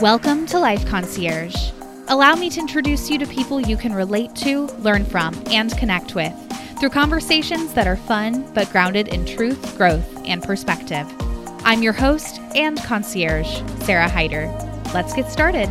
Welcome to Life Concierge. Allow me to introduce you to people you can relate to, learn from, and connect with through conversations that are fun but grounded in truth, growth, and perspective. I'm your host and concierge, Sarah Hyder. Let's get started.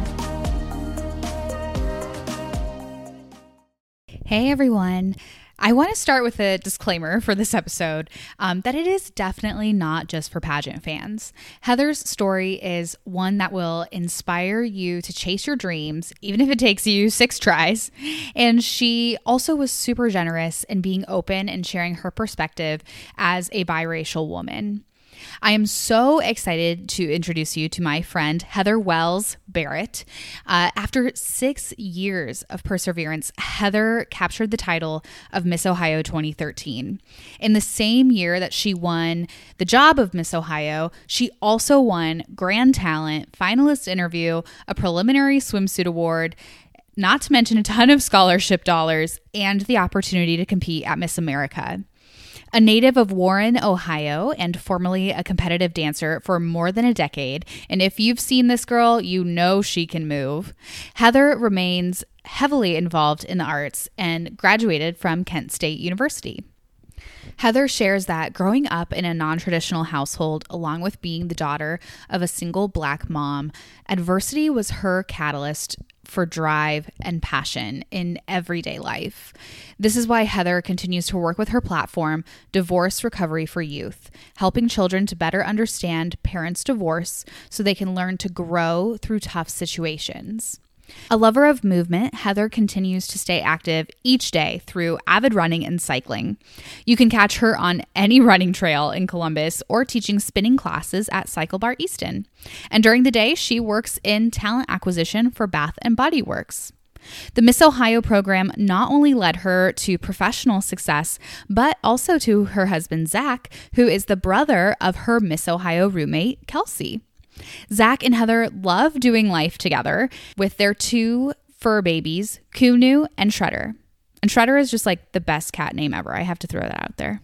Hey everyone. I want to start with a disclaimer for this episode um, that it is definitely not just for pageant fans. Heather's story is one that will inspire you to chase your dreams, even if it takes you six tries. And she also was super generous in being open and sharing her perspective as a biracial woman. I am so excited to introduce you to my friend Heather Wells Barrett. Uh, after six years of perseverance, Heather captured the title of Miss Ohio 2013. In the same year that she won the job of Miss Ohio, she also won Grand Talent, Finalist Interview, a preliminary swimsuit award not to mention a ton of scholarship dollars and the opportunity to compete at Miss America. A native of Warren, Ohio, and formerly a competitive dancer for more than a decade, and if you've seen this girl, you know she can move. Heather remains heavily involved in the arts and graduated from Kent State University. Heather shares that growing up in a non traditional household, along with being the daughter of a single black mom, adversity was her catalyst for drive and passion in everyday life. This is why Heather continues to work with her platform, Divorce Recovery for Youth, helping children to better understand parents' divorce so they can learn to grow through tough situations. A lover of movement, Heather continues to stay active each day through avid running and cycling. You can catch her on any running trail in Columbus or teaching spinning classes at Cycle Bar Easton. And during the day, she works in talent acquisition for Bath and Body Works. The Miss Ohio program not only led her to professional success, but also to her husband, Zach, who is the brother of her Miss Ohio roommate, Kelsey. Zach and Heather love doing life together with their two fur babies, Kunu and Shredder. And Shredder is just like the best cat name ever. I have to throw that out there.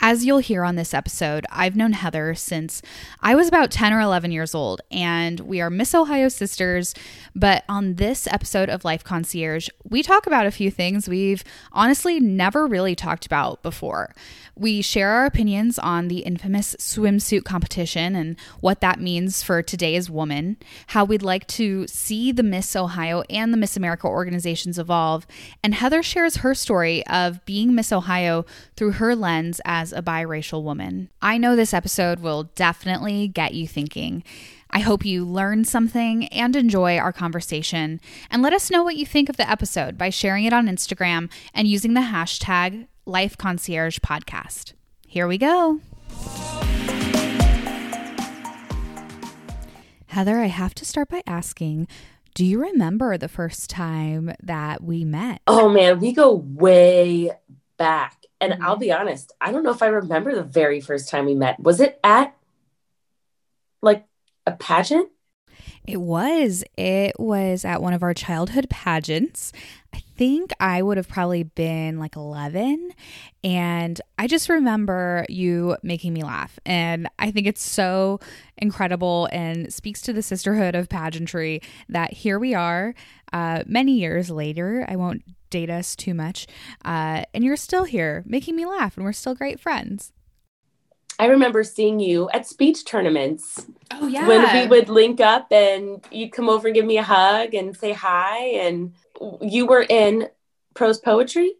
As you'll hear on this episode, I've known Heather since I was about 10 or 11 years old, and we are Miss Ohio sisters. But on this episode of Life Concierge, we talk about a few things we've honestly never really talked about before. We share our opinions on the infamous swimsuit competition and what that means for today's woman, how we'd like to see the Miss Ohio and the Miss America organizations evolve, and Heather shares her story of being Miss Ohio through her lens as a biracial woman. I know this episode will definitely get you thinking. I hope you learn something and enjoy our conversation. And let us know what you think of the episode by sharing it on Instagram and using the hashtag Life Concierge Podcast. Here we go. Heather, I have to start by asking Do you remember the first time that we met? Oh man, we go way back. And mm-hmm. I'll be honest, I don't know if I remember the very first time we met. Was it at like a pageant? It was. It was at one of our childhood pageants. I think I would have probably been like 11. And I just remember you making me laugh. And I think it's so incredible and speaks to the sisterhood of pageantry that here we are uh, many years later. I won't date us too much. Uh, and you're still here making me laugh, and we're still great friends. I remember seeing you at speech tournaments. Oh yeah. When we would link up and you'd come over and give me a hug and say hi and you were in prose poetry?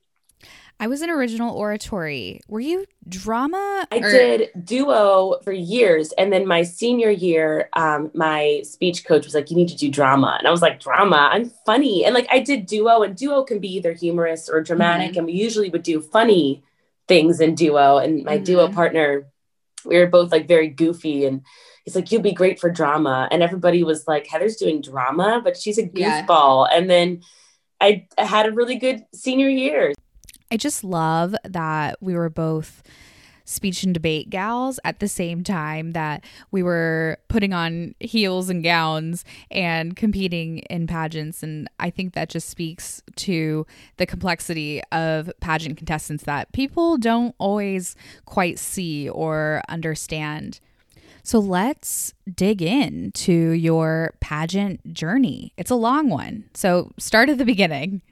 I was in original oratory. Were you drama? I or- did duo for years. And then my senior year, um, my speech coach was like, You need to do drama. And I was like, Drama? I'm funny. And like I did duo, and duo can be either humorous or dramatic. Mm-hmm. And we usually would do funny things in duo. And my mm-hmm. duo partner, we were both like very goofy and he's like you'll be great for drama and everybody was like heather's doing drama but she's a goofball yeah. and then I had a really good senior year i just love that we were both speech and debate gals at the same time that we were putting on heels and gowns and competing in pageants. And I think that just speaks to the complexity of pageant contestants that people don't always quite see or understand. So let's dig into your pageant journey. It's a long one. So start at the beginning.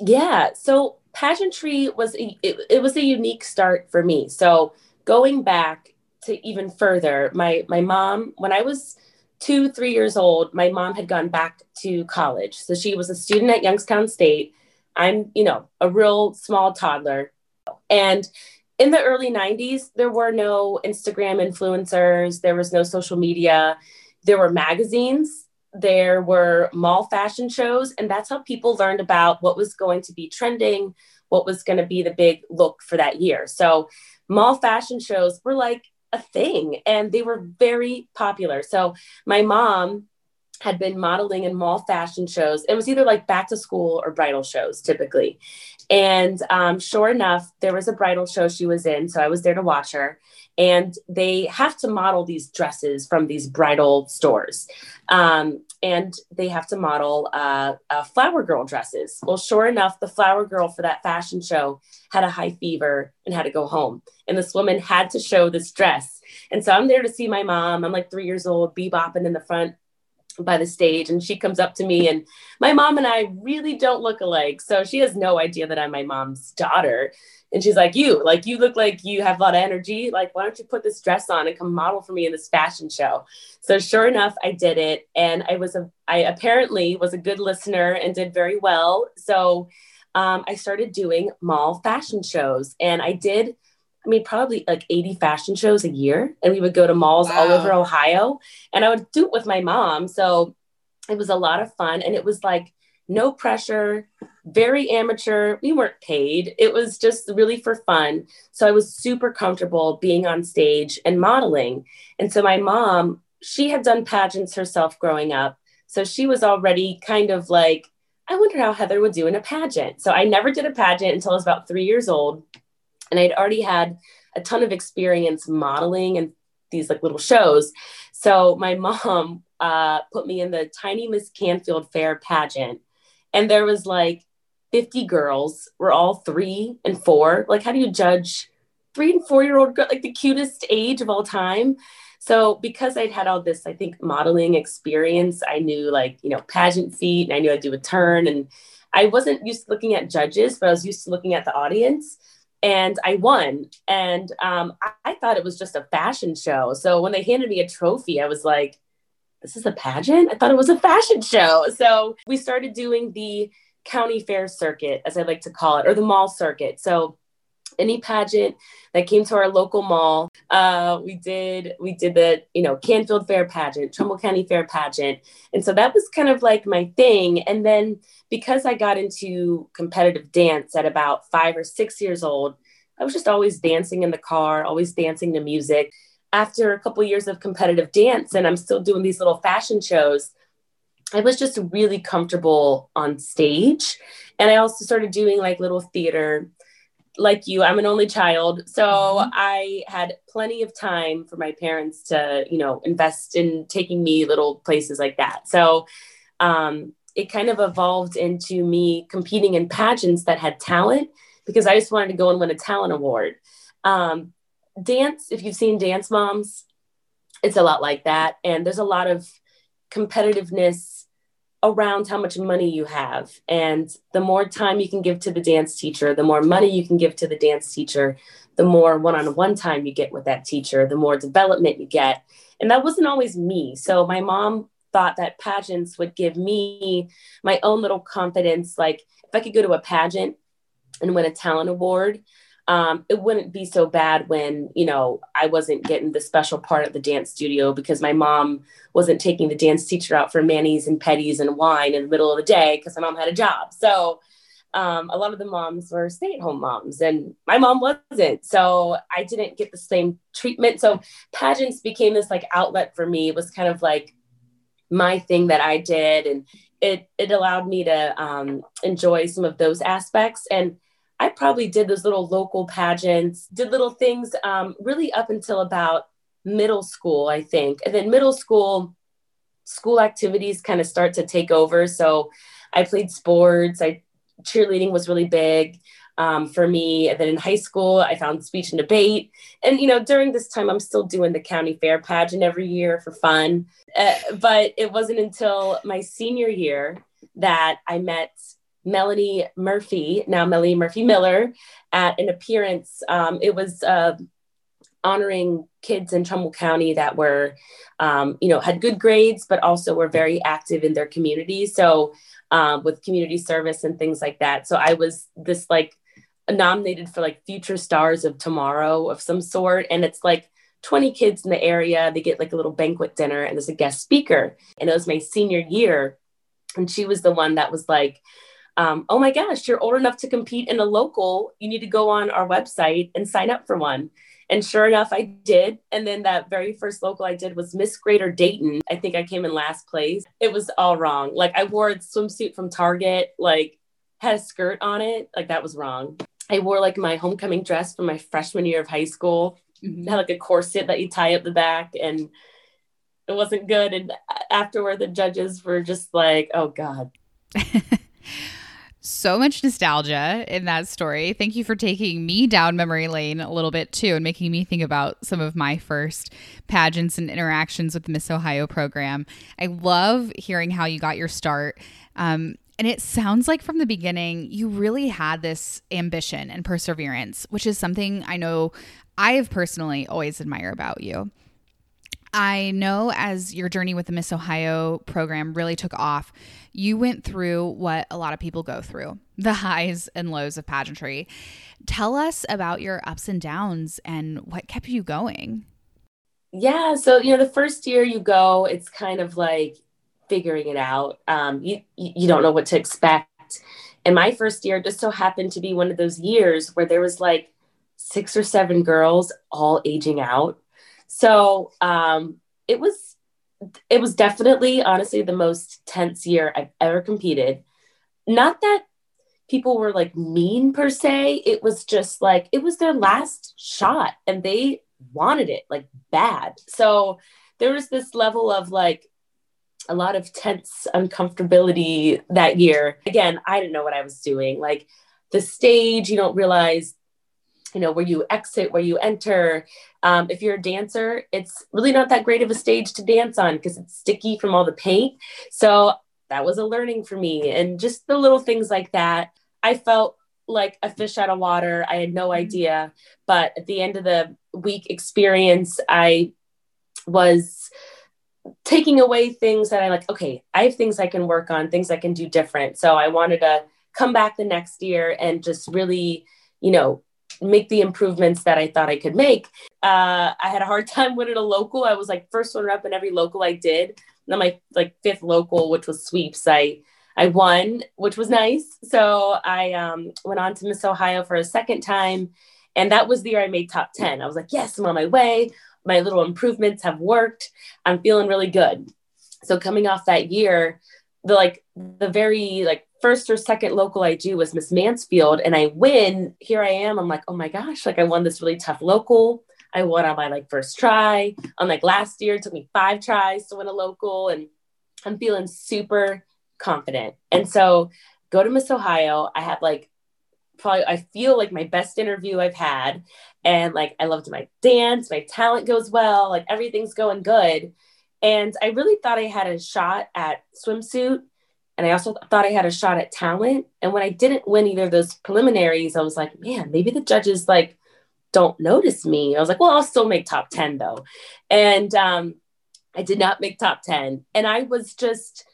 Yeah. So pageantry was a, it, it was a unique start for me. So going back to even further, my my mom when I was two three years old, my mom had gone back to college. So she was a student at Youngstown State. I'm you know a real small toddler, and in the early 90s, there were no Instagram influencers, there was no social media, there were magazines, there were mall fashion shows, and that's how people learned about what was going to be trending, what was going to be the big look for that year. So, mall fashion shows were like a thing and they were very popular. So, my mom had been modeling in mall fashion shows. It was either like back to school or bridal shows typically. And um, sure enough, there was a bridal show she was in. So I was there to watch her. And they have to model these dresses from these bridal stores. Um, and they have to model uh, uh, flower girl dresses. Well, sure enough, the flower girl for that fashion show had a high fever and had to go home. And this woman had to show this dress. And so I'm there to see my mom. I'm like three years old, bebopping in the front by the stage and she comes up to me and my mom and I really don't look alike. So she has no idea that I'm my mom's daughter. And she's like, You, like, you look like you have a lot of energy. Like, why don't you put this dress on and come model for me in this fashion show? So, sure enough, I did it. And I was a, I apparently was a good listener and did very well. So, um, I started doing mall fashion shows and I did I mean, probably like 80 fashion shows a year. And we would go to malls wow. all over Ohio. And I would do it with my mom. So it was a lot of fun. And it was like no pressure, very amateur. We weren't paid. It was just really for fun. So I was super comfortable being on stage and modeling. And so my mom, she had done pageants herself growing up. So she was already kind of like, I wonder how Heather would do in a pageant. So I never did a pageant until I was about three years old and I'd already had a ton of experience modeling and these like little shows. So my mom uh, put me in the Tiny Miss Canfield Fair pageant, and there was like 50 girls. We're all three and four. Like, how do you judge three and four year old girl, like the cutest age of all time? So because I'd had all this, I think modeling experience, I knew like you know pageant feet, and I knew I'd do a turn, and I wasn't used to looking at judges, but I was used to looking at the audience and I won. And um, I, I, thought it was just a fashion show. So when they handed me a trophy, I was like, this is a pageant? I thought it was a fashion show. So we started doing the county fair circuit, as I like to call it, or the mall circuit. So any pageant that came to our local mall. Uh, we did we did the you know Canfield Fair pageant, Trumbull County Fair pageant, and so that was kind of like my thing. And then because I got into competitive dance at about five or six years old, I was just always dancing in the car, always dancing to music. After a couple years of competitive dance, and I'm still doing these little fashion shows. I was just really comfortable on stage. And I also started doing like little theater like you, I'm an only child. So mm-hmm. I had plenty of time for my parents to, you know, invest in taking me little places like that. So um, it kind of evolved into me competing in pageants that had talent because I just wanted to go and win a talent award. Um, dance, if you've seen Dance Moms, it's a lot like that. And there's a lot of competitiveness around how much money you have. And the more time you can give to the dance teacher, the more money you can give to the dance teacher, the more one on one time you get with that teacher, the more development you get. And that wasn't always me. So my mom thought that pageants would give me my own little confidence. Like if I could go to a pageant and win a talent award, um, it wouldn't be so bad when you know I wasn't getting the special part of the dance studio because my mom wasn't taking the dance teacher out for manis and petties and wine in the middle of the day because my mom had a job. So um, a lot of the moms were stay-at-home moms, and my mom wasn't. So I didn't get the same treatment. So pageants became this like outlet for me. It was kind of like my thing that I did, and it it allowed me to um, enjoy some of those aspects and I probably did those little local pageants, did little things um, really up until about middle school, I think. And then middle school, school activities kind of start to take over. So I played sports. I cheerleading was really big. um, for me. And then in high school, I found speech and debate. And, you know, during this time, I'm still doing the county fair pageant every year for fun. Uh, but it wasn't until my senior year that I met Melanie Murphy, now Melanie Murphy Miller, at an appearance. Um, it was uh, honoring kids in Trumbull County that were, um, you know, had good grades, but also were very active in their community. So, um, with community service and things like that. So, I was this like nominated for like future stars of tomorrow of some sort. And it's like 20 kids in the area. They get like a little banquet dinner and there's a guest speaker. And it was my senior year. And she was the one that was like, um, oh my gosh, you're old enough to compete in a local. You need to go on our website and sign up for one. And sure enough, I did. And then that very first local I did was Miss Greater Dayton. I think I came in last place. It was all wrong. Like I wore a swimsuit from Target, like had a skirt on it. Like that was wrong. I wore like my homecoming dress from my freshman year of high school. Mm-hmm. Had like a corset that you tie up the back and it wasn't good. And afterward, the judges were just like, oh God. so much nostalgia in that story. Thank you for taking me down memory lane a little bit too and making me think about some of my first pageants and interactions with the Miss Ohio program. I love hearing how you got your start. Um, and it sounds like from the beginning, you really had this ambition and perseverance, which is something I know I have personally always admire about you. I know as your journey with the Miss Ohio program really took off, you went through what a lot of people go through the highs and lows of pageantry. Tell us about your ups and downs and what kept you going. Yeah. So, you know, the first year you go, it's kind of like figuring it out. Um, you you don't know what to expect. And my first year just so happened to be one of those years where there was like six or seven girls all aging out. So um, it was it was definitely honestly the most tense year I've ever competed. Not that people were like mean per se. It was just like it was their last shot and they wanted it like bad. So there was this level of like a lot of tense uncomfortability that year. Again, I didn't know what I was doing. Like the stage, you don't realize, you know, where you exit, where you enter. Um, if you're a dancer, it's really not that great of a stage to dance on because it's sticky from all the paint. So that was a learning for me. And just the little things like that. I felt like a fish out of water. I had no mm-hmm. idea. But at the end of the week experience, I was taking away things that I like, okay, I have things I can work on, things I can do different. So I wanted to come back the next year and just really, you know, make the improvements that I thought I could make. Uh, I had a hard time winning a local. I was like first runner up in every local I did. And then my like fifth local, which was sweeps, I I won, which was nice. So I um, went on to Miss Ohio for a second time. And that was the year I made top 10. I was like, yes, I'm on my way my little improvements have worked. I'm feeling really good. So coming off that year, the like the very like first or second local I do was Miss Mansfield and I win. Here I am. I'm like, oh my gosh, like I won this really tough local. I won on my like first try. On like last year, it took me five tries to win a local and I'm feeling super confident. And so go to Miss Ohio. I had like probably I feel like my best interview I've had. And like I loved my dance, my talent goes well, like everything's going good. And I really thought I had a shot at swimsuit. And I also thought I had a shot at talent. And when I didn't win either of those preliminaries, I was like, man, maybe the judges like don't notice me. I was like, well, I'll still make top 10 though. And um, I did not make top 10. And I was just,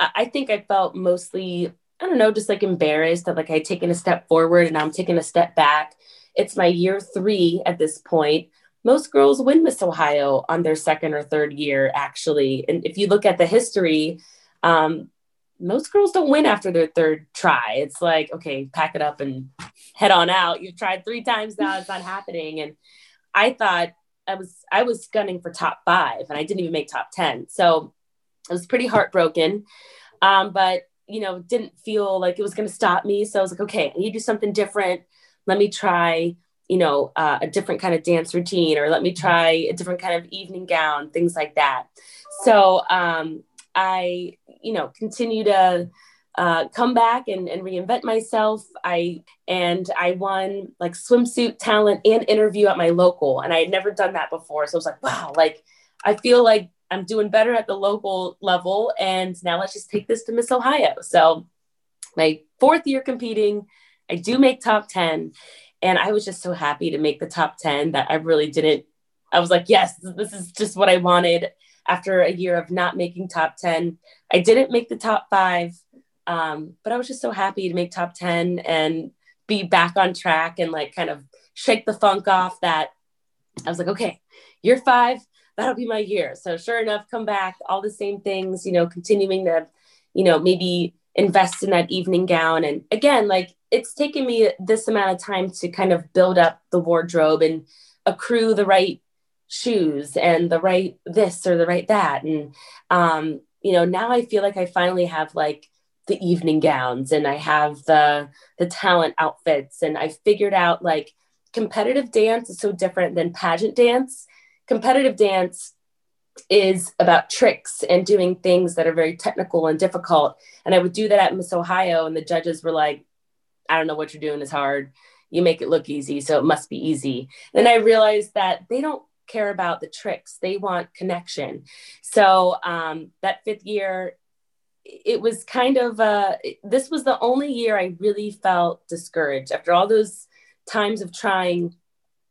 I think I felt mostly I don't know, just like embarrassed that like I'd taken a step forward and I'm taking a step back. It's my year three at this point. Most girls win Miss Ohio on their second or third year, actually. And if you look at the history, um, most girls don't win after their third try. It's like, okay, pack it up and head on out. You've tried three times now, it's not happening. And I thought I was I was gunning for top five and I didn't even make top 10. So I was pretty heartbroken. Um, but you know, didn't feel like it was going to stop me. So I was like, okay, I need to do something different. Let me try, you know, uh, a different kind of dance routine, or let me try a different kind of evening gown, things like that. So um, I, you know, continue to uh, come back and, and reinvent myself. I and I won like swimsuit talent and interview at my local, and I had never done that before. So I was like, wow, like I feel like I'm doing better at the local level, and now let's just take this to Miss Ohio. So my fourth year competing, I do make top ten, and I was just so happy to make the top ten that I really didn't. I was like, yes, this is just what I wanted. After a year of not making top ten, I didn't make the top five um, but I was just so happy to make top 10 and be back on track and like kind of shake the funk off that I was like, okay, year five, that'll be my year. So sure enough, come back, all the same things, you know, continuing to, you know, maybe invest in that evening gown. And again, like it's taken me this amount of time to kind of build up the wardrobe and accrue the right shoes and the right this or the right that. And, um, you know, now I feel like I finally have like the evening gowns and I have the the talent outfits and I figured out like competitive dance is so different than pageant dance. Competitive dance is about tricks and doing things that are very technical and difficult. And I would do that at Miss Ohio and the judges were like, I don't know what you're doing is hard. You make it look easy, so it must be easy. And I realized that they don't care about the tricks; they want connection. So um, that fifth year, it was kind of uh, this was the only year I really felt discouraged after all those times of trying.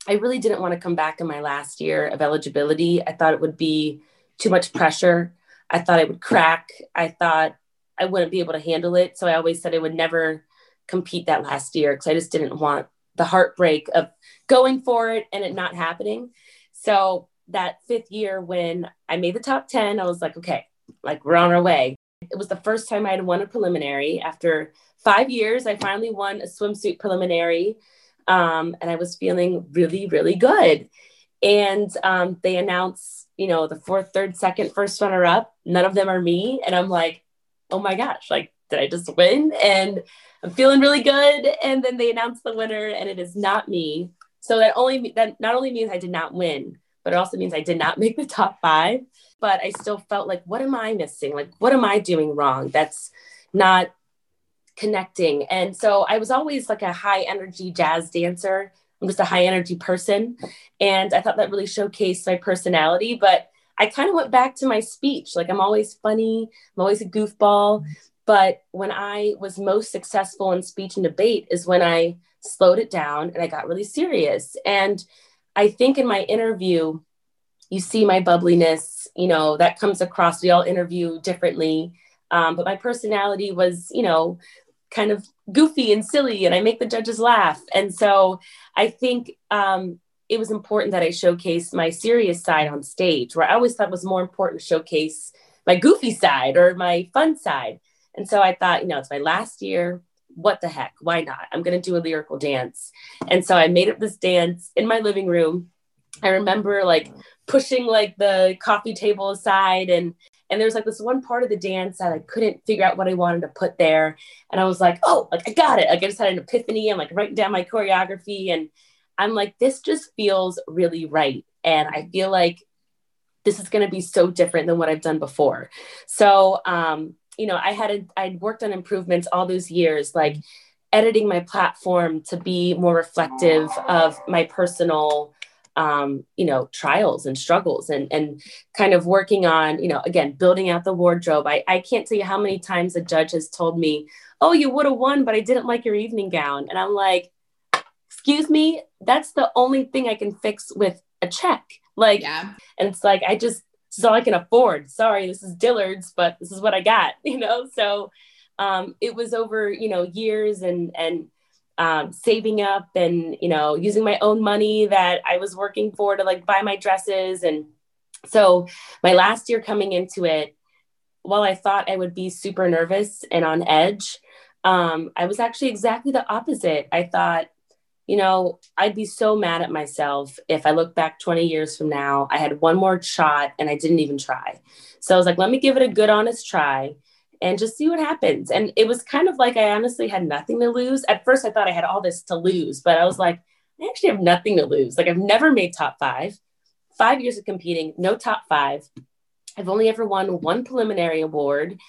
I really didn't want to come back in my last year of eligibility. I thought it would be too much pressure. I thought I would crack. I thought I wouldn't be able to handle it. So I always said I would never compete that last year because I just didn't want the heartbreak of going for it and it not happening. So that fifth year when I made the top 10, I was like, okay, like we're on our way. It was the first time I had won a preliminary. After five years, I finally won a swimsuit preliminary. Um, and I was feeling really, really good. And um, they announced, you know, the fourth, third, second, first runner up. None of them are me. And I'm like, oh my gosh, like, did I just win? And I'm feeling really good. And then they announced the winner, and it is not me. So that only that not only means I did not win, but it also means I did not make the top five but I still felt like, what am I missing? Like, what am I doing wrong? That's not connecting. And so I was always like a high energy jazz dancer. I'm just a high energy person. And I thought that really showcased my personality. But I kind of went back to my speech. Like, I'm always funny, I'm always a goofball. But when I was most successful in speech and debate is when I slowed it down and I got really serious. And I think in my interview, you see my bubbliness, you know, that comes across. We all interview differently. Um, but my personality was, you know, kind of goofy and silly, and I make the judges laugh. And so I think um, it was important that I showcase my serious side on stage, where I always thought was more important to showcase my goofy side or my fun side. And so I thought, you know, it's my last year. What the heck? Why not? I'm going to do a lyrical dance. And so I made up this dance in my living room. I remember like pushing like the coffee table aside and and there's like this one part of the dance that I couldn't figure out what I wanted to put there. And I was like, oh, like I got it. Like I just had an epiphany. I'm like writing down my choreography and I'm like, this just feels really right. And I feel like this is going to be so different than what I've done before. So, um, you know, I had, a, I'd worked on improvements all those years, like editing my platform to be more reflective of my personal um, you know, trials and struggles and and kind of working on, you know, again, building out the wardrobe. I, I can't tell you how many times a judge has told me, Oh, you would have won, but I didn't like your evening gown. And I'm like, excuse me, that's the only thing I can fix with a check. Like, yeah. and it's like, I just, this is all I can afford. Sorry, this is Dillard's, but this is what I got, you know? So um, it was over, you know, years and, and um, saving up and you know using my own money that I was working for to like buy my dresses and so my last year coming into it while I thought I would be super nervous and on edge um, I was actually exactly the opposite I thought you know I'd be so mad at myself if I look back 20 years from now I had one more shot and I didn't even try so I was like let me give it a good honest try and just see what happens. And it was kind of like I honestly had nothing to lose. At first, I thought I had all this to lose, but I was like, I actually have nothing to lose. Like, I've never made top five, five years of competing, no top five. I've only ever won one preliminary award.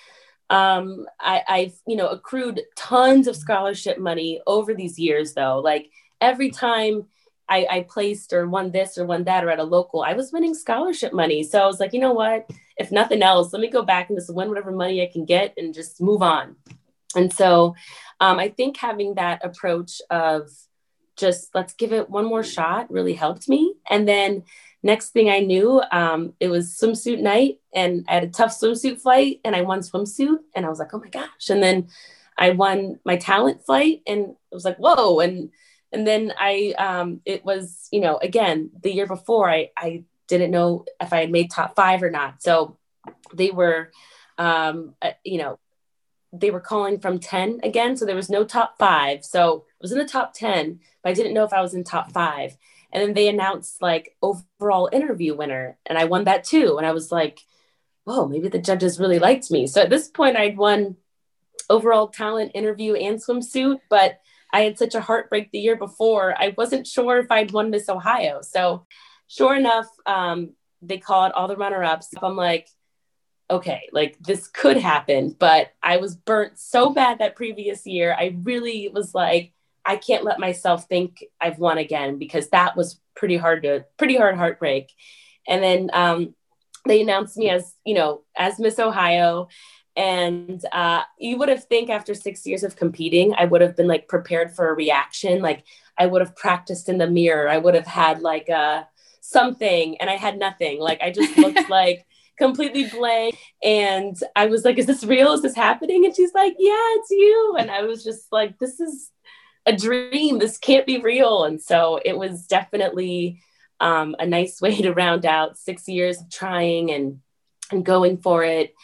Um, I, I've, you know, accrued tons of scholarship money over these years, though. Like every time I, I placed or won this or won that or at a local, I was winning scholarship money. So I was like, you know what? If nothing else, let me go back and just win whatever money I can get and just move on. And so um, I think having that approach of just let's give it one more shot really helped me. And then next thing I knew, um, it was swimsuit night and I had a tough swimsuit flight and I won swimsuit and I was like, oh my gosh. And then I won my talent flight and I was like, whoa. And and then I um, it was you know again the year before I I didn't know if I had made top five or not. So they were um, uh, you know they were calling from 10 again. So there was no top five. So i was in the top 10 but i didn't know if i was in top five. And then they announced like overall interview winner. And i won that too. And i was like whoa maybe the judges really liked me. So at this point i'd won overall talent interview and swimsuit but I had such a heartbreak the year before. I wasn't sure if I'd won Miss Ohio. So, sure enough, um, they called all the runner ups. I'm like, okay, like this could happen. But I was burnt so bad that previous year. I really was like, I can't let myself think I've won again because that was pretty hard to, pretty hard heartbreak. And then um, they announced me as, you know, as Miss Ohio and uh, you would have think after six years of competing i would have been like prepared for a reaction. Like i would have practiced in the mirror. I would have had like a something and i had nothing. Like i just looked like completely blank. And i was like is this real? Is this happening? And she's like yeah it's you. And i was just like this is a dream. This can't be real. And so it was definitely um, a nice way to round out six years of trying and and going for it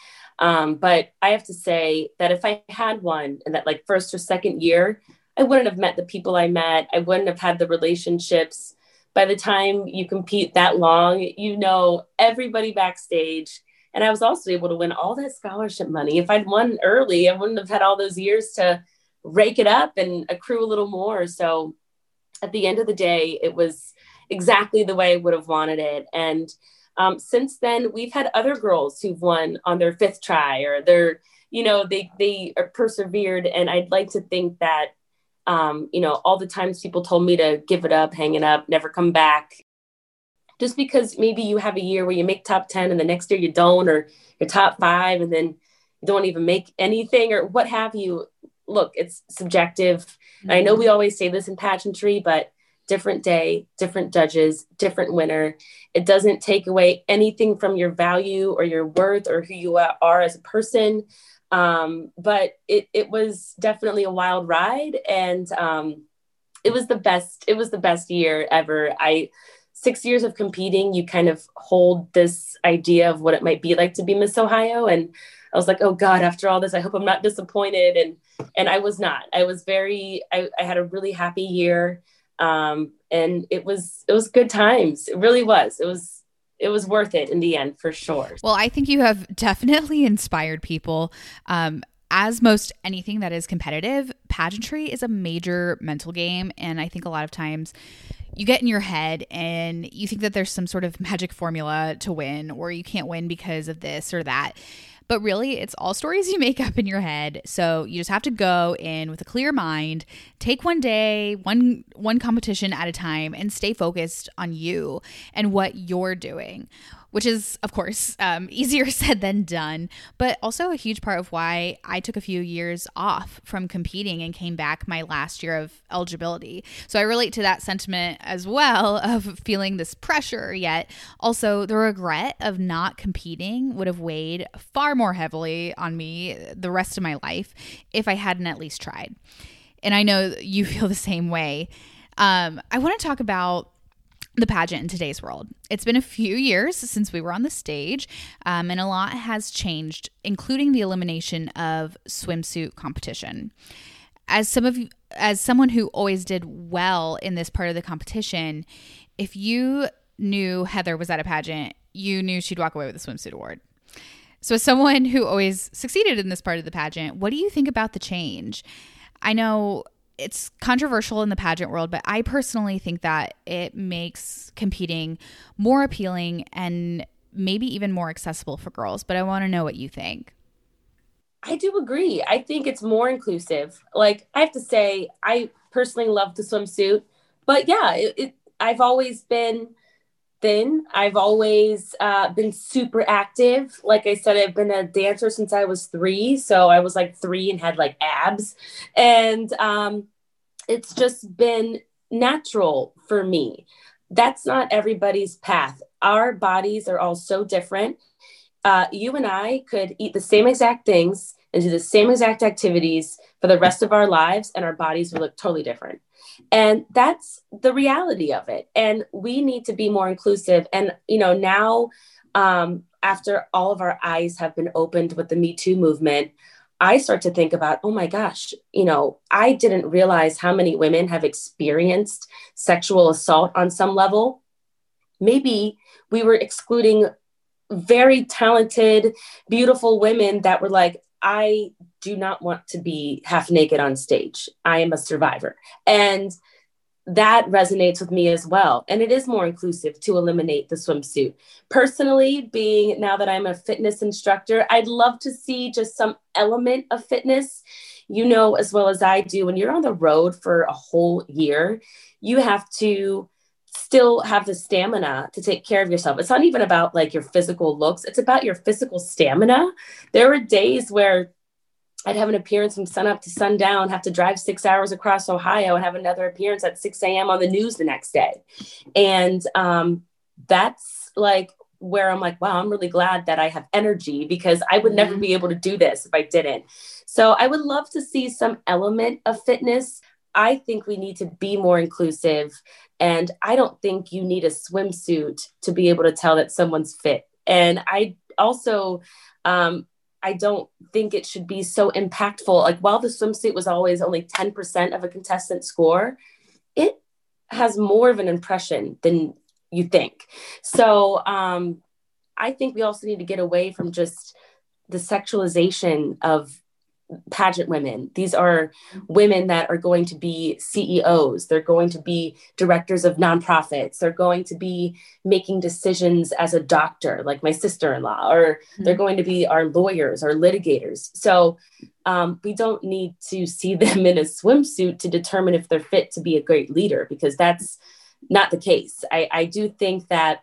um, but I have to say that if I had won in that like first or second year, I wouldn't have met the people I met. I wouldn't have had the relationships. By the time you compete that long, you know everybody backstage. And I was also able to win all that scholarship money. If I'd won early, I wouldn't have had all those years to rake it up and accrue a little more. So at the end of the day, it was exactly the way I would have wanted it. And um, since then, we've had other girls who've won on their fifth try or they're, you know, they they are persevered. And I'd like to think that, um, you know, all the times people told me to give it up, hang it up, never come back. Just because maybe you have a year where you make top 10 and the next year you don't, or you're top five and then you don't even make anything or what have you. Look, it's subjective. Mm-hmm. I know we always say this in pageantry, but different day, different judges, different winner. It doesn't take away anything from your value or your worth or who you are as a person. Um, but it, it was definitely a wild ride and um, it was the best, it was the best year ever. I, six years of competing, you kind of hold this idea of what it might be like to be Miss Ohio. And I was like, oh God, after all this, I hope I'm not disappointed. And, and I was not, I was very, I, I had a really happy year um, and it was it was good times. It really was. It was it was worth it in the end for sure. Well, I think you have definitely inspired people. Um, as most anything that is competitive, pageantry is a major mental game. And I think a lot of times you get in your head and you think that there's some sort of magic formula to win, or you can't win because of this or that. But really, it's all stories you make up in your head. So you just have to go in with a clear mind, take one day, one one competition at a time, and stay focused on you and what you're doing which is, of course, um, easier said than done, but also a huge part of why I took a few years off from competing and came back my last year of eligibility. So I relate to that sentiment as well of feeling this pressure, yet also the regret of not competing would have weighed far more heavily on me the rest of my life if I hadn't at least tried. And I know you feel the same way. Um, I want to talk about the pageant in today's world. It's been a few years since we were on the stage, um, and a lot has changed, including the elimination of swimsuit competition. As some of you, as someone who always did well in this part of the competition, if you knew Heather was at a pageant, you knew she'd walk away with a swimsuit award. So, as someone who always succeeded in this part of the pageant, what do you think about the change? I know it's controversial in the pageant world, but I personally think that it makes competing more appealing and maybe even more accessible for girls. But I want to know what you think. I do agree. I think it's more inclusive. Like I have to say, I personally love the swimsuit, but yeah, it, it I've always been thin. I've always uh, been super active. Like I said, I've been a dancer since I was three. So I was like three and had like abs. And um, it's just been natural for me. That's not everybody's path. Our bodies are all so different uh, you and I could eat the same exact things and do the same exact activities for the rest of our lives, and our bodies would look totally different. And that's the reality of it. And we need to be more inclusive. And, you know, now, um, after all of our eyes have been opened with the Me Too movement, I start to think about, oh my gosh, you know, I didn't realize how many women have experienced sexual assault on some level. Maybe we were excluding very talented, beautiful women that were like, I do not want to be half naked on stage. I am a survivor. And that resonates with me as well. And it is more inclusive to eliminate the swimsuit. Personally, being now that I'm a fitness instructor, I'd love to see just some element of fitness. You know, as well as I do, when you're on the road for a whole year, you have to still have the stamina to take care of yourself. It's not even about like your physical looks, it's about your physical stamina. There were days where I'd have an appearance from sun up to sundown, have to drive six hours across Ohio and have another appearance at 6 a.m. on the news the next day. And um, that's like where I'm like, wow, I'm really glad that I have energy because I would never mm-hmm. be able to do this if I didn't. So I would love to see some element of fitness. I think we need to be more inclusive. And I don't think you need a swimsuit to be able to tell that someone's fit. And I also, um, I don't think it should be so impactful. Like while the swimsuit was always only 10% of a contestant score, it has more of an impression than you think. So um, I think we also need to get away from just the sexualization of pageant women. These are women that are going to be CEOs. They're going to be directors of nonprofits. They're going to be making decisions as a doctor, like my sister in law, or mm-hmm. they're going to be our lawyers or litigators. So um, we don't need to see them in a swimsuit to determine if they're fit to be a great leader, because that's not the case. I, I do think that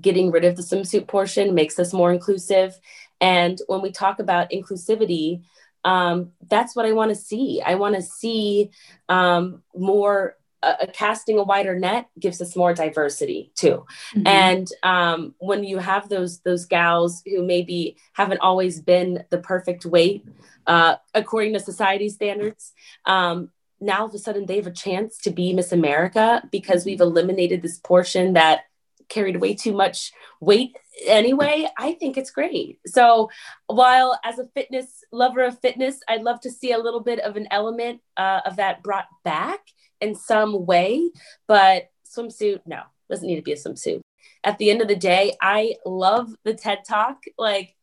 getting rid of the swimsuit portion makes us more inclusive. And when we talk about inclusivity, um, that's what I want to see. I want to see um, more uh, casting a wider net gives us more diversity too. Mm-hmm. And um, when you have those those gals who maybe haven't always been the perfect weight uh, according to society standards, um, now all of a sudden they have a chance to be Miss America because we've eliminated this portion that carried way too much weight anyway, I think it's great. So while as a fitness lover of fitness, I'd love to see a little bit of an element uh, of that brought back in some way, but swimsuit, no, doesn't need to be a swimsuit. At the end of the day, I love the TED Talk, like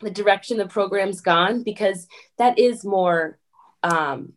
the direction the program's gone, because that is more, um,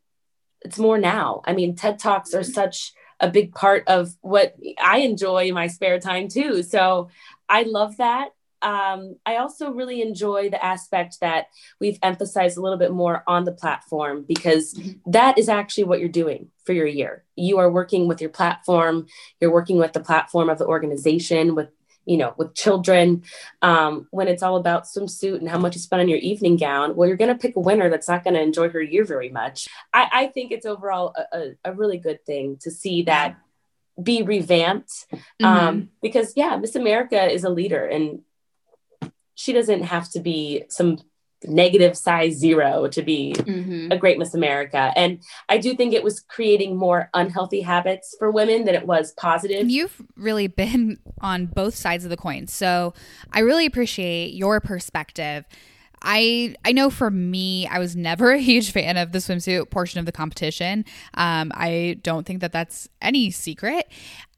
it's more now. I mean, TED Talks are such a big part of what I enjoy in my spare time too. So I love that. Um, I also really enjoy the aspect that we've emphasized a little bit more on the platform because mm-hmm. that is actually what you're doing for your year. You are working with your platform, you're working with the platform of the organization, with you know, with children, um, when it's all about swimsuit and how much you spend on your evening gown, well, you're going to pick a winner that's not going to enjoy her year very much. I, I think it's overall a, a, a, really good thing to see that be revamped um, mm-hmm. because, yeah, Miss America is a leader and she doesn't have to be some negative size zero to be mm-hmm. a great Miss America. And I do think it was creating more unhealthy habits for women than it was positive. You've really been on both sides of the coin. So I really appreciate your perspective. I I know for me, I was never a huge fan of the swimsuit portion of the competition. Um, I don't think that that's any secret.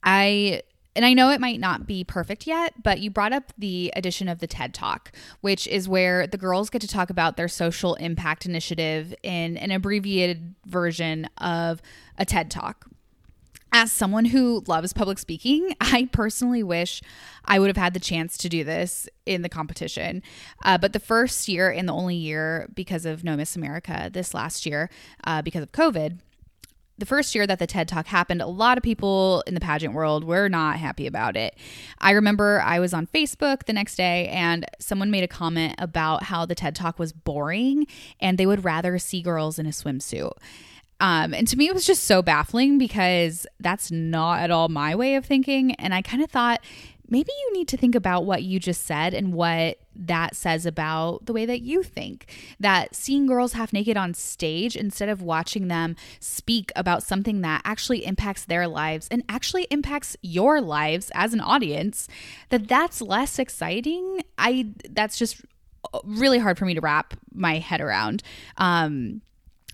I and I know it might not be perfect yet, but you brought up the addition of the TED Talk, which is where the girls get to talk about their social impact initiative in an abbreviated version of a TED Talk. as someone who loves public speaking, I personally wish I would have had the chance to do this in the competition. Uh, but the first year and the only year because of No Miss America this last year, uh, because of COVID, the first year that the TED Talk happened, a lot of people in the pageant world were not happy about it. I remember I was on Facebook the next day and someone made a comment about how the TED Talk was boring and they would rather see girls in a swimsuit. Um, and to me, it was just so baffling because that's not at all my way of thinking. And I kind of thought maybe you need to think about what you just said and what that says about the way that you think. That seeing girls half naked on stage instead of watching them speak about something that actually impacts their lives and actually impacts your lives as an audience, that that's less exciting. I that's just really hard for me to wrap my head around. Um,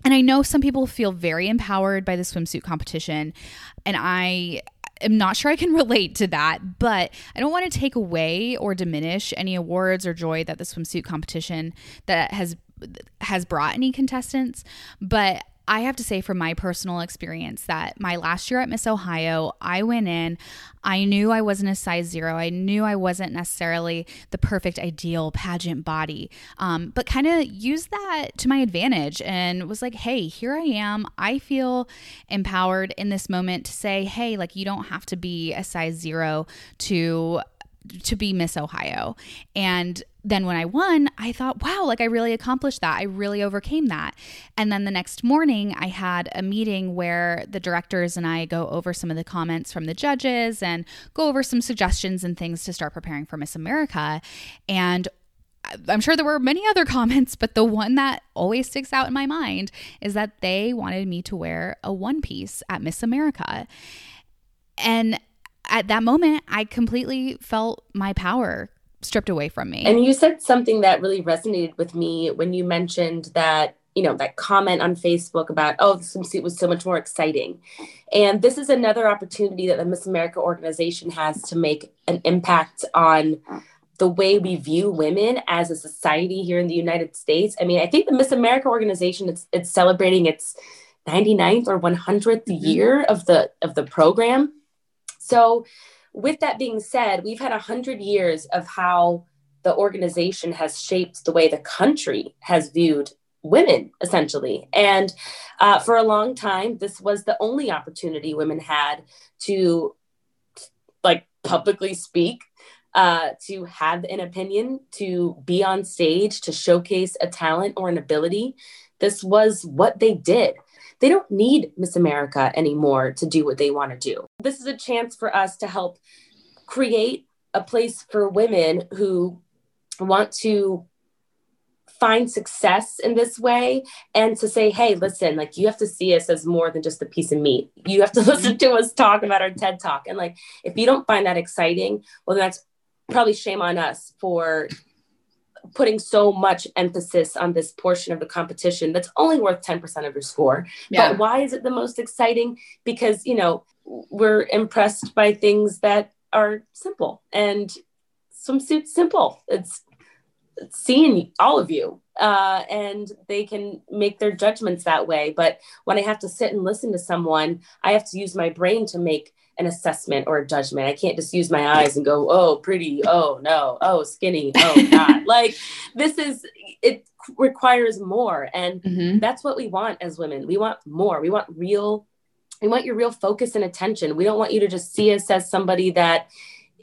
and I know some people feel very empowered by the swimsuit competition, and I am not sure I can relate to that, but I don't want to take away or diminish any awards or joy that the swimsuit competition that has has brought any contestants, but I have to say, from my personal experience, that my last year at Miss Ohio, I went in, I knew I wasn't a size zero. I knew I wasn't necessarily the perfect, ideal pageant body, um, but kind of used that to my advantage and was like, hey, here I am. I feel empowered in this moment to say, hey, like, you don't have to be a size zero to to be Miss Ohio. And then when I won, I thought, wow, like I really accomplished that. I really overcame that. And then the next morning, I had a meeting where the directors and I go over some of the comments from the judges and go over some suggestions and things to start preparing for Miss America. And I'm sure there were many other comments, but the one that always sticks out in my mind is that they wanted me to wear a one piece at Miss America. And at that moment, I completely felt my power stripped away from me. And you said something that really resonated with me when you mentioned that, you know, that comment on Facebook about, oh, the swimsuit was so much more exciting. And this is another opportunity that the Miss America organization has to make an impact on the way we view women as a society here in the United States. I mean, I think the Miss America organization it's it's celebrating its 99th or 100th mm-hmm. year of the of the program. So with that being said, we've had a hundred years of how the organization has shaped the way the country has viewed women, essentially. And uh, for a long time, this was the only opportunity women had to like publicly speak, uh, to have an opinion, to be on stage, to showcase a talent or an ability. This was what they did. They don't need Miss America anymore to do what they want to do. This is a chance for us to help create a place for women who want to find success in this way and to say, hey, listen, like you have to see us as more than just a piece of meat. You have to listen to us talk about our TED talk. And like, if you don't find that exciting, well, then that's probably shame on us for putting so much emphasis on this portion of the competition that's only worth 10% of your score. Yeah. But why is it the most exciting? Because, you know, we're impressed by things that are simple and swimsuits simple. It's, it's seeing all of you uh, and they can make their judgments that way. But when I have to sit and listen to someone, I have to use my brain to make an assessment or a judgment. I can't just use my eyes and go, oh, pretty, oh, no, oh, skinny, oh, not. like this is, it requires more. And mm-hmm. that's what we want as women. We want more. We want real, we want your real focus and attention. We don't want you to just see us as somebody that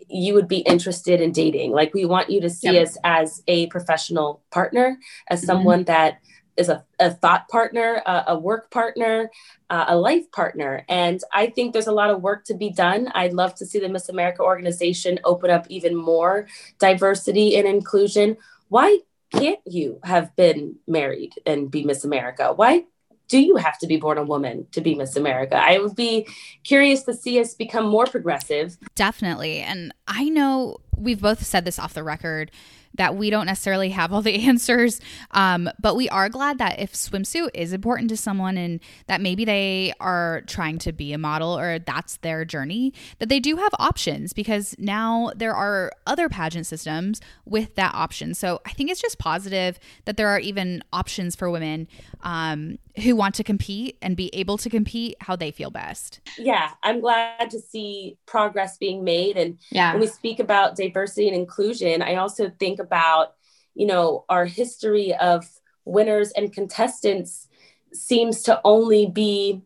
you would be interested in dating. Like we want you to see yep. us as a professional partner, as mm-hmm. someone that is a, a thought partner, a, a work partner, uh, a life partner. And I think there's a lot of work to be done. I'd love to see the Miss America organization open up even more diversity and inclusion. Why can't you have been married and be Miss America? Why do you have to be born a woman to be Miss America? I would be curious to see us become more progressive. Definitely. And I know we've both said this off the record that we don't necessarily have all the answers. Um, but we are glad that if swimsuit is important to someone and that maybe they are trying to be a model or that's their journey, that they do have options because now there are other pageant systems with that option. So I think it's just positive that there are even options for women um, who want to compete and be able to compete how they feel best. Yeah, I'm glad to see progress being made. And yeah. We speak about diversity and inclusion, I also think about, you know, our history of winners and contestants seems to only be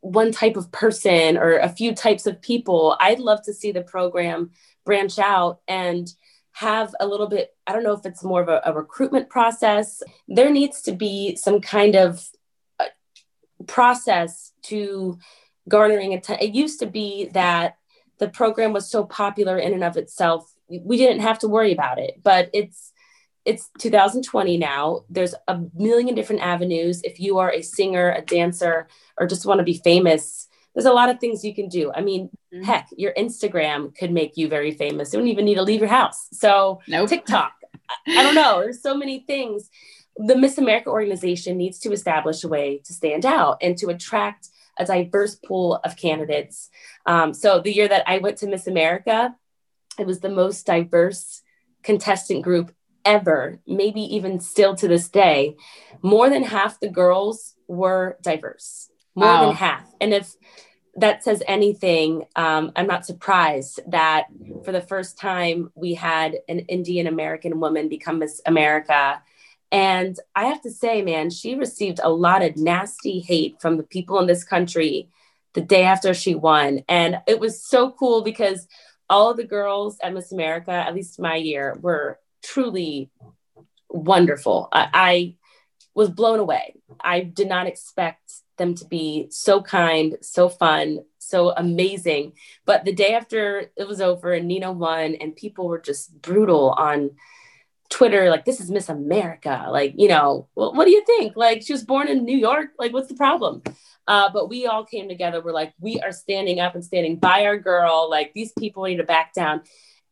one type of person or a few types of people. I'd love to see the program branch out and have a little bit, I don't know if it's more of a, a recruitment process. There needs to be some kind of uh, process to garnering attention. It used to be that the program was so popular in and of itself, we didn't have to worry about it. But it's it's 2020 now. There's a million different avenues. If you are a singer, a dancer, or just want to be famous, there's a lot of things you can do. I mean, mm-hmm. heck, your Instagram could make you very famous. You don't even need to leave your house. So nope. TikTok, I don't know. There's so many things. The Miss America organization needs to establish a way to stand out and to attract a diverse pool of candidates. Um, so the year that I went to Miss America, it was the most diverse contestant group ever, maybe even still to this day. More than half the girls were diverse, more wow. than half. And if that says anything, um, I'm not surprised that for the first time we had an Indian American woman become Miss America. And I have to say, man, she received a lot of nasty hate from the people in this country the day after she won. And it was so cool because all of the girls at Miss America, at least my year, were truly wonderful. I, I was blown away. I did not expect them to be so kind, so fun, so amazing. But the day after it was over and Nina won, and people were just brutal on Twitter, like, this is Miss America. Like, you know, well, what do you think? Like, she was born in New York. Like, what's the problem? Uh, but we all came together. We're like, we are standing up and standing by our girl. Like, these people need to back down.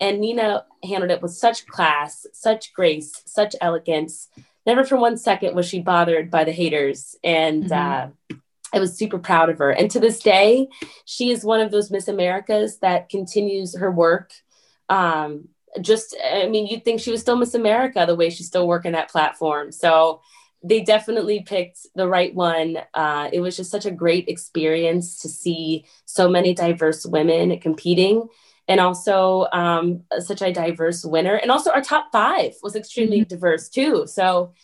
And Nina handled it with such class, such grace, such elegance. Never for one second was she bothered by the haters. And mm-hmm. uh, I was super proud of her. And to this day, she is one of those Miss Americas that continues her work. Um, just, I mean, you'd think she was still Miss America the way she's still working that platform. So they definitely picked the right one. Uh, it was just such a great experience to see so many diverse women competing and also um, such a diverse winner. And also, our top five was extremely mm-hmm. diverse too. So,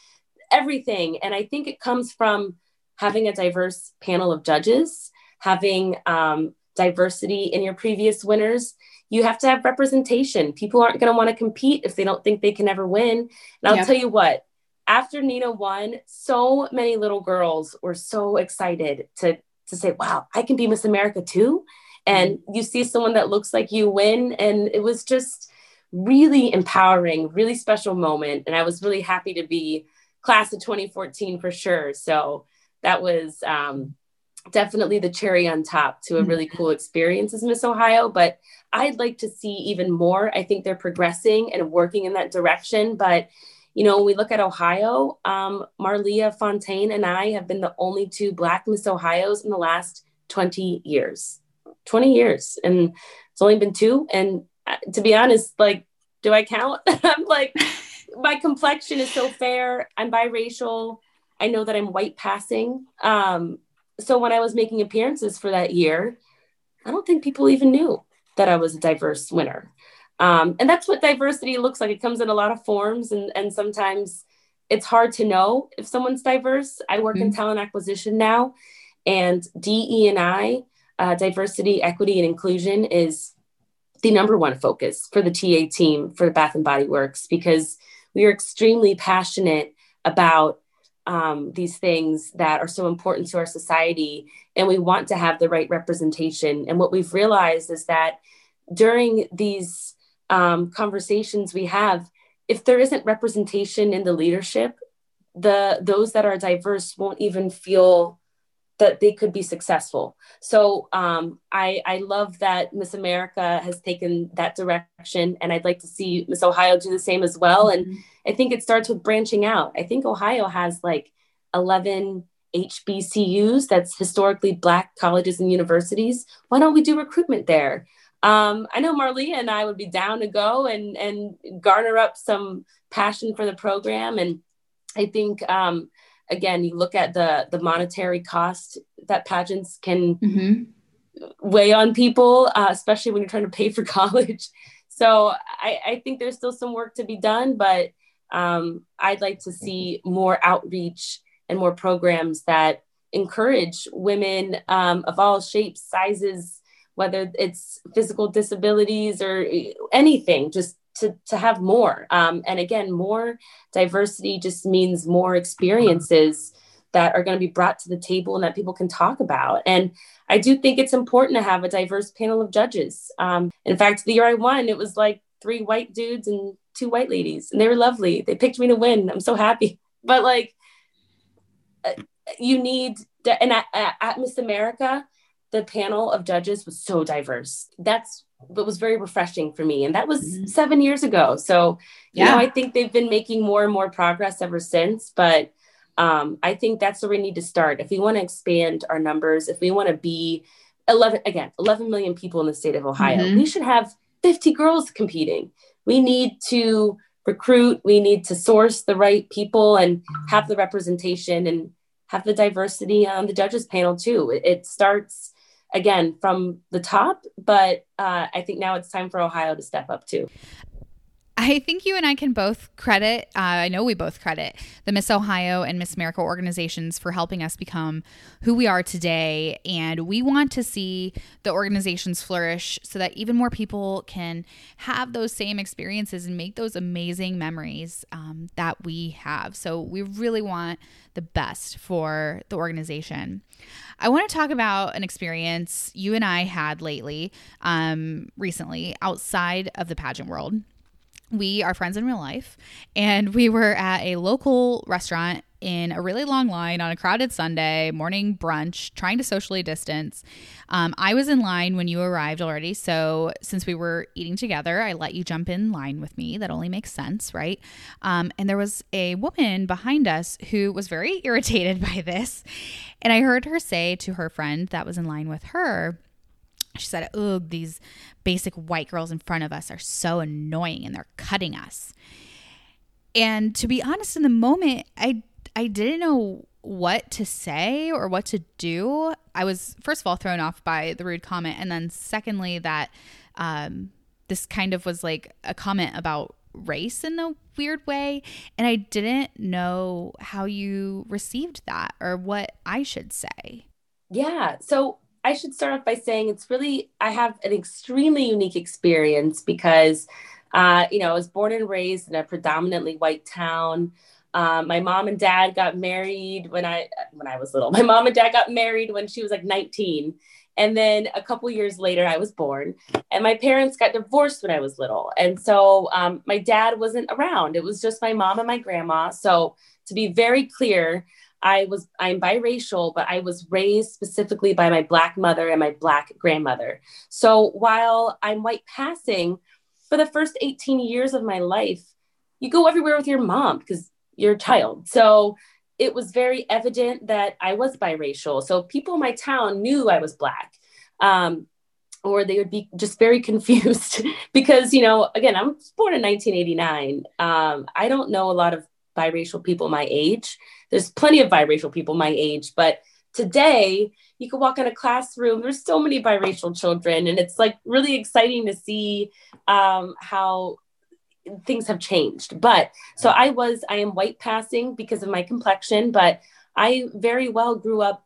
everything. And I think it comes from having a diverse panel of judges, having um, diversity in your previous winners. You have to have representation. People aren't going to want to compete if they don't think they can ever win. And I'll yeah. tell you what, after Nina won, so many little girls were so excited to to say, "Wow, I can be Miss America too." And mm-hmm. you see someone that looks like you win, and it was just really empowering, really special moment. And I was really happy to be class of 2014 for sure. So that was um, definitely the cherry on top to a really mm-hmm. cool experience as Miss Ohio. But I'd like to see even more. I think they're progressing and working in that direction. But you know, when we look at Ohio, um, Marlia Fontaine and I have been the only two Black Miss Ohio's in the last 20 years. 20 years. And it's only been two. And uh, to be honest, like, do I count? I'm like, my complexion is so fair. I'm biracial. I know that I'm white passing. Um, so when I was making appearances for that year, I don't think people even knew that I was a diverse winner. Um, and that's what diversity looks like. It comes in a lot of forms, and, and sometimes it's hard to know if someone's diverse. I work mm-hmm. in talent acquisition now, and DE and I, uh, diversity, equity, and inclusion is the number one focus for the TA team for the Bath and Body Works because we are extremely passionate about um, these things that are so important to our society, and we want to have the right representation. And what we've realized is that during these um, conversations we have, if there isn't representation in the leadership, the those that are diverse won't even feel that they could be successful. So um, I, I love that Miss America has taken that direction, and I'd like to see Miss Ohio do the same as well. And mm-hmm. I think it starts with branching out. I think Ohio has like 11 HBCUs, that's historically Black colleges and universities. Why don't we do recruitment there? Um, I know Marlee and I would be down to go and, and garner up some passion for the program. And I think um, again, you look at the the monetary cost that pageants can mm-hmm. weigh on people, uh, especially when you're trying to pay for college. So I, I think there's still some work to be done, but um, I'd like to see more outreach and more programs that encourage women um, of all shapes, sizes, whether it's physical disabilities or anything, just to, to have more. Um, and again, more diversity just means more experiences that are going to be brought to the table and that people can talk about. And I do think it's important to have a diverse panel of judges. Um, in fact, the year I won, it was like three white dudes and two white ladies, and they were lovely. They picked me to win. I'm so happy. But like, uh, you need, and at, at Miss America, the panel of judges was so diverse. That's what was very refreshing for me. And that was mm-hmm. seven years ago. So, you yeah. know, I think they've been making more and more progress ever since. But um, I think that's where we need to start. If we want to expand our numbers, if we want to be 11, again, 11 million people in the state of Ohio, mm-hmm. we should have 50 girls competing. We need to recruit, we need to source the right people and have the representation and have the diversity on the judges panel too. It, it starts again from the top, but uh, I think now it's time for Ohio to step up too. I think you and I can both credit, uh, I know we both credit the Miss Ohio and Miss America organizations for helping us become who we are today. And we want to see the organizations flourish so that even more people can have those same experiences and make those amazing memories um, that we have. So we really want the best for the organization. I want to talk about an experience you and I had lately, um, recently, outside of the pageant world we are friends in real life and we were at a local restaurant in a really long line on a crowded Sunday morning brunch, trying to socially distance. Um, I was in line when you arrived already. So, since we were eating together, I let you jump in line with me. That only makes sense, right? Um, and there was a woman behind us who was very irritated by this. And I heard her say to her friend that was in line with her, she said, Ugh, these basic white girls in front of us are so annoying and they're cutting us. And to be honest, in the moment, I I didn't know what to say or what to do. I was first of all thrown off by the rude comment, and then secondly that um, this kind of was like a comment about race in a weird way, and I didn't know how you received that or what I should say. Yeah. So I should start off by saying it's really, I have an extremely unique experience because, uh, you know, I was born and raised in a predominantly white town. Um, my mom and dad got married when I when I was little. My mom and dad got married when she was like 19. And then a couple years later, I was born, and my parents got divorced when I was little. And so um, my dad wasn't around. It was just my mom and my grandma. So, to be very clear, I was I'm biracial, but I was raised specifically by my black mother and my black grandmother. So while I'm white passing, for the first 18 years of my life, you go everywhere with your mom because you're a child. So it was very evident that I was biracial. So people in my town knew I was black. Um, or they would be just very confused because, you know, again, I'm born in 1989. Um, I don't know a lot of biracial people my age. There's plenty of biracial people my age, but today you could walk in a classroom there's so many biracial children and it's like really exciting to see um, how things have changed. But so i was i am white passing because of my complexion but i very well grew up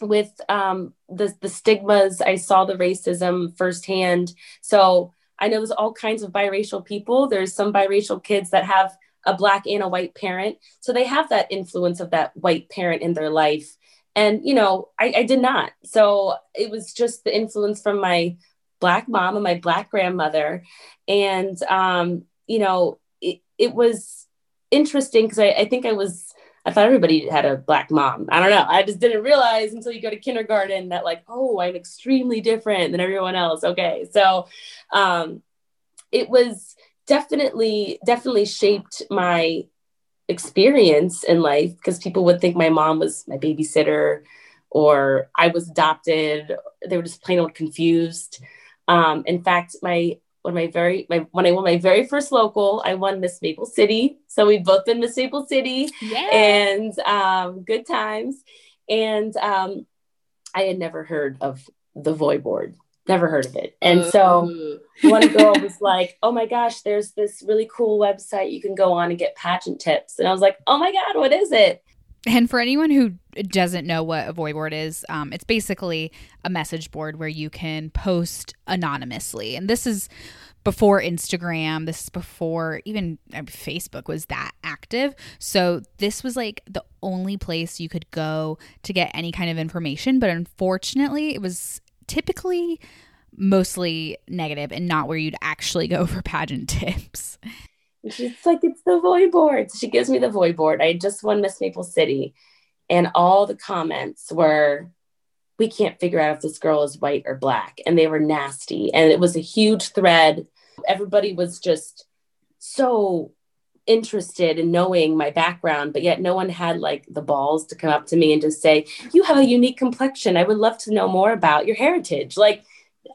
with um, the, the stigmas. I saw the racism firsthand. So i know there's all kinds of biracial people. There's some biracial kids that have a black and a white parent so they have that influence of that white parent in their life and you know I, I did not so it was just the influence from my black mom and my black grandmother and um, you know it, it was interesting because I, I think i was I thought everybody had a black mom. I don't know. I just didn't realize until you go to kindergarten that like, oh, I'm extremely different than everyone else. Okay. So um, it was definitely, definitely shaped my experience in life because people would think my mom was my babysitter or I was adopted. They were just plain old confused. Um, in fact, my when my very my when I won my very first local, I won Miss Maple City. So we've both been Miss Maple City, yeah. and um, good times. And um, I had never heard of the Voy Board, never heard of it. And so one girl was like, "Oh my gosh, there's this really cool website you can go on and get pageant tips." And I was like, "Oh my god, what is it?" And for anyone who doesn't know what a Voy board is, um, it's basically a message board where you can post anonymously. And this is before Instagram. This is before even uh, Facebook was that active. So this was like the only place you could go to get any kind of information. But unfortunately, it was typically mostly negative and not where you'd actually go for pageant tips. She's like, it's the Voy board. She gives me the Voy board. I just won Miss Maple City. And all the comments were, we can't figure out if this girl is white or black. And they were nasty. And it was a huge thread. Everybody was just so interested in knowing my background, but yet no one had like the balls to come up to me and just say, You have a unique complexion. I would love to know more about your heritage. Like,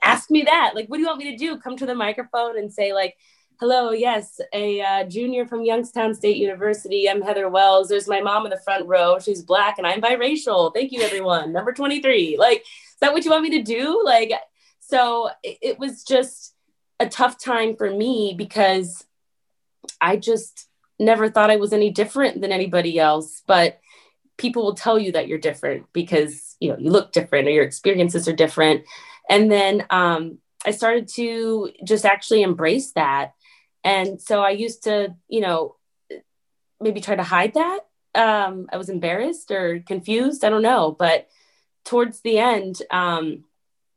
ask me that. Like, what do you want me to do? Come to the microphone and say, like, Hello, yes, a uh, junior from Youngstown State University. I'm Heather Wells. There's my mom in the front row. She's black and I'm biracial. Thank you, everyone. Number 23. Like, is that what you want me to do? Like, so it, it was just a tough time for me because I just never thought I was any different than anybody else. But people will tell you that you're different because you know you look different or your experiences are different. And then um, I started to just actually embrace that and so I used to, you know, maybe try to hide that. Um, I was embarrassed or confused. I don't know. But towards the end, um,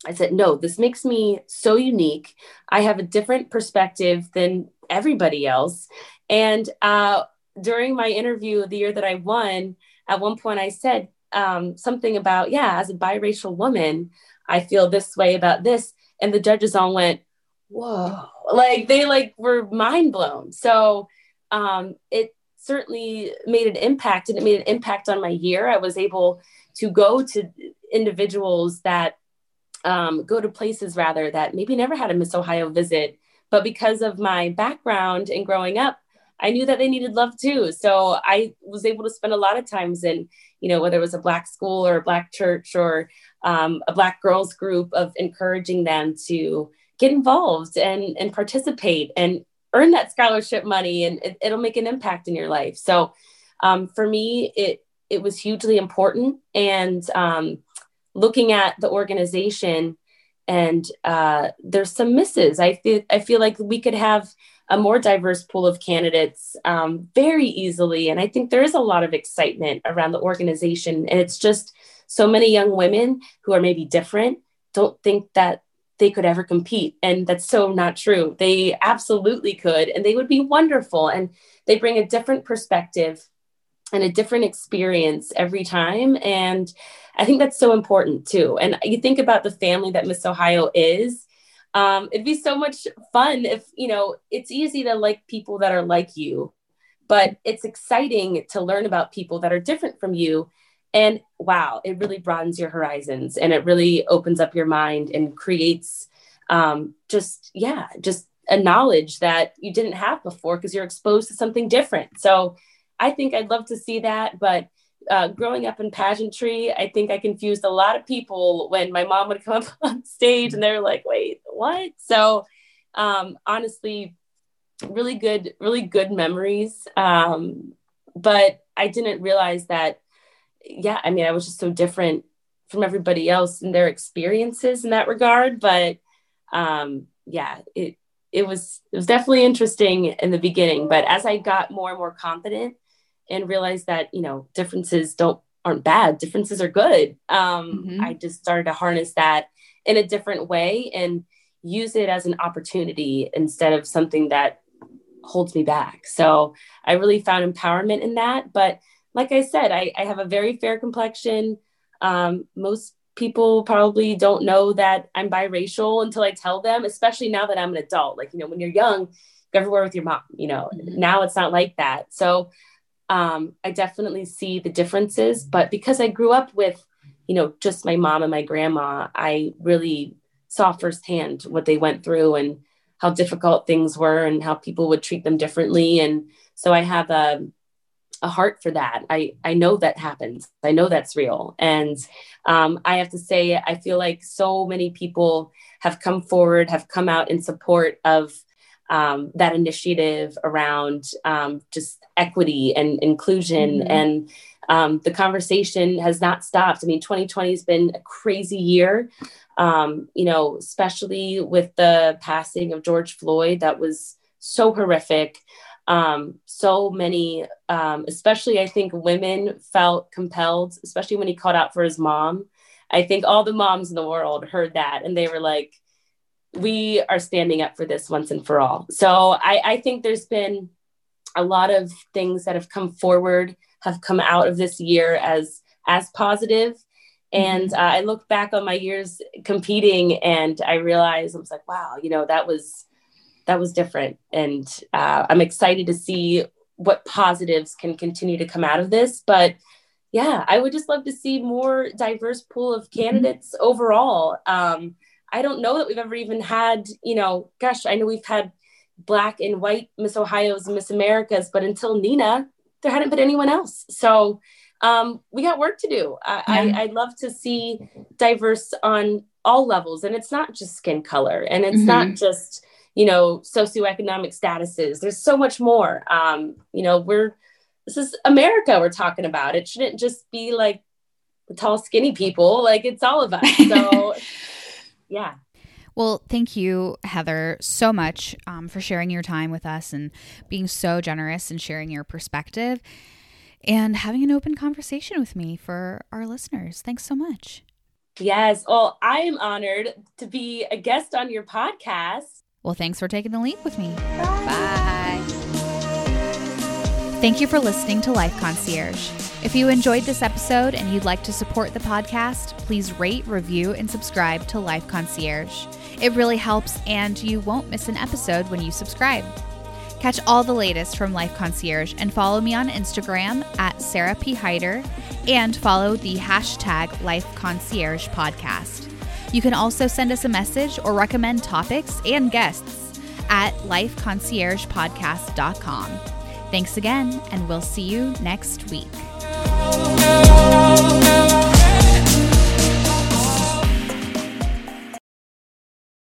I said, no, this makes me so unique. I have a different perspective than everybody else. And uh, during my interview the year that I won, at one point I said um, something about, yeah, as a biracial woman, I feel this way about this. And the judges all went, whoa like they like were mind blown so um it certainly made an impact and it made an impact on my year i was able to go to individuals that um, go to places rather that maybe never had a miss ohio visit. But because of my background and growing up i knew that they needed love too. So i was able to spend a lot of times in you know whether it was a black school or a black church or um, a black girls group of encouraging them to get involved and and participate and earn that scholarship money and it, will make an impact in your life. So um, for me it it was hugely important and um, looking at the organization and uh, there's some misses i feel i feel like we could have a more diverse pool of candidates um, very easily and i think there is a lot of excitement around the organization and it's just so many young women who are maybe different don't think that they could ever compete. And that's so not true. They absolutely could, and they would be wonderful. And they bring a different perspective and a different experience every time. And I think that's so important too. And you think about the family that Miss Ohio is. Um, it'd be so much fun if, you know, it's easy to like people that are like you, but it's exciting to learn about people that are different from you and wow it really broadens your horizons and it really opens up your mind and creates um, just yeah just a knowledge that you didn't have before because you're exposed to something different so i think i'd love to see that but uh, growing up in pageantry i think i confused a lot of people when my mom would come up on stage and they're like wait what so um, honestly really good really good memories um, but i didn't realize that yeah, I mean, I was just so different from everybody else and their experiences in that regard. But um, yeah, it it was it was definitely interesting in the beginning. But as I got more and more confident and realized that you know differences don't aren't bad, differences are good. Um, mm-hmm. I just started to harness that in a different way and use it as an opportunity instead of something that holds me back. So I really found empowerment in that. But like I said, I, I have a very fair complexion. Um, most people probably don't know that I'm biracial until I tell them, especially now that I'm an adult. Like, you know, when you're young, you're everywhere with your mom, you know, mm-hmm. now it's not like that. So um, I definitely see the differences. But because I grew up with, you know, just my mom and my grandma, I really saw firsthand what they went through and how difficult things were and how people would treat them differently. And so I have a, a heart for that. I, I know that happens. I know that's real. And um, I have to say, I feel like so many people have come forward, have come out in support of um, that initiative around um, just equity and inclusion. Mm-hmm. And um, the conversation has not stopped. I mean, 2020 has been a crazy year um, you know, especially with the passing of George Floyd, that was so horrific. Um, so many, um, especially I think women felt compelled, especially when he called out for his mom. I think all the moms in the world heard that and they were like, we are standing up for this once and for all. So I, I think there's been a lot of things that have come forward, have come out of this year as as positive. and mm-hmm. uh, I look back on my years competing and I realize I was like, wow, you know, that was that was different. And uh, I'm excited to see what positives can continue to come out of this. But yeah, I would just love to see more diverse pool of mm-hmm. candidates mm-hmm. overall. Um, I don't know that we've ever even had, you know, gosh, I know we've had black and white Miss Ohio's and Miss Americas, but until Nina, there hadn't been anyone else. So um, we got work to do. I, yeah. I, would love to see diverse on all levels, and it's not just skin color, and it's mm-hmm. not just you know socioeconomic statuses. There's so much more. Um, you know, we're this is America we're talking about. It shouldn't just be like the tall, skinny people. Like it's all of us. So, yeah. Well, thank you, Heather, so much um, for sharing your time with us and being so generous and sharing your perspective and having an open conversation with me for our listeners. Thanks so much. Yes. Well, I am honored to be a guest on your podcast. Well, thanks for taking the leap with me. Bye. Bye. Thank you for listening to Life Concierge. If you enjoyed this episode and you'd like to support the podcast, please rate, review, and subscribe to Life Concierge. It really helps, and you won't miss an episode when you subscribe. Catch all the latest from Life Concierge and follow me on Instagram at Sarah P. Hider and follow the hashtag Life Concierge podcast. You can also send us a message or recommend topics and guests at lifeconciergepodcast.com. Thanks again, and we'll see you next week.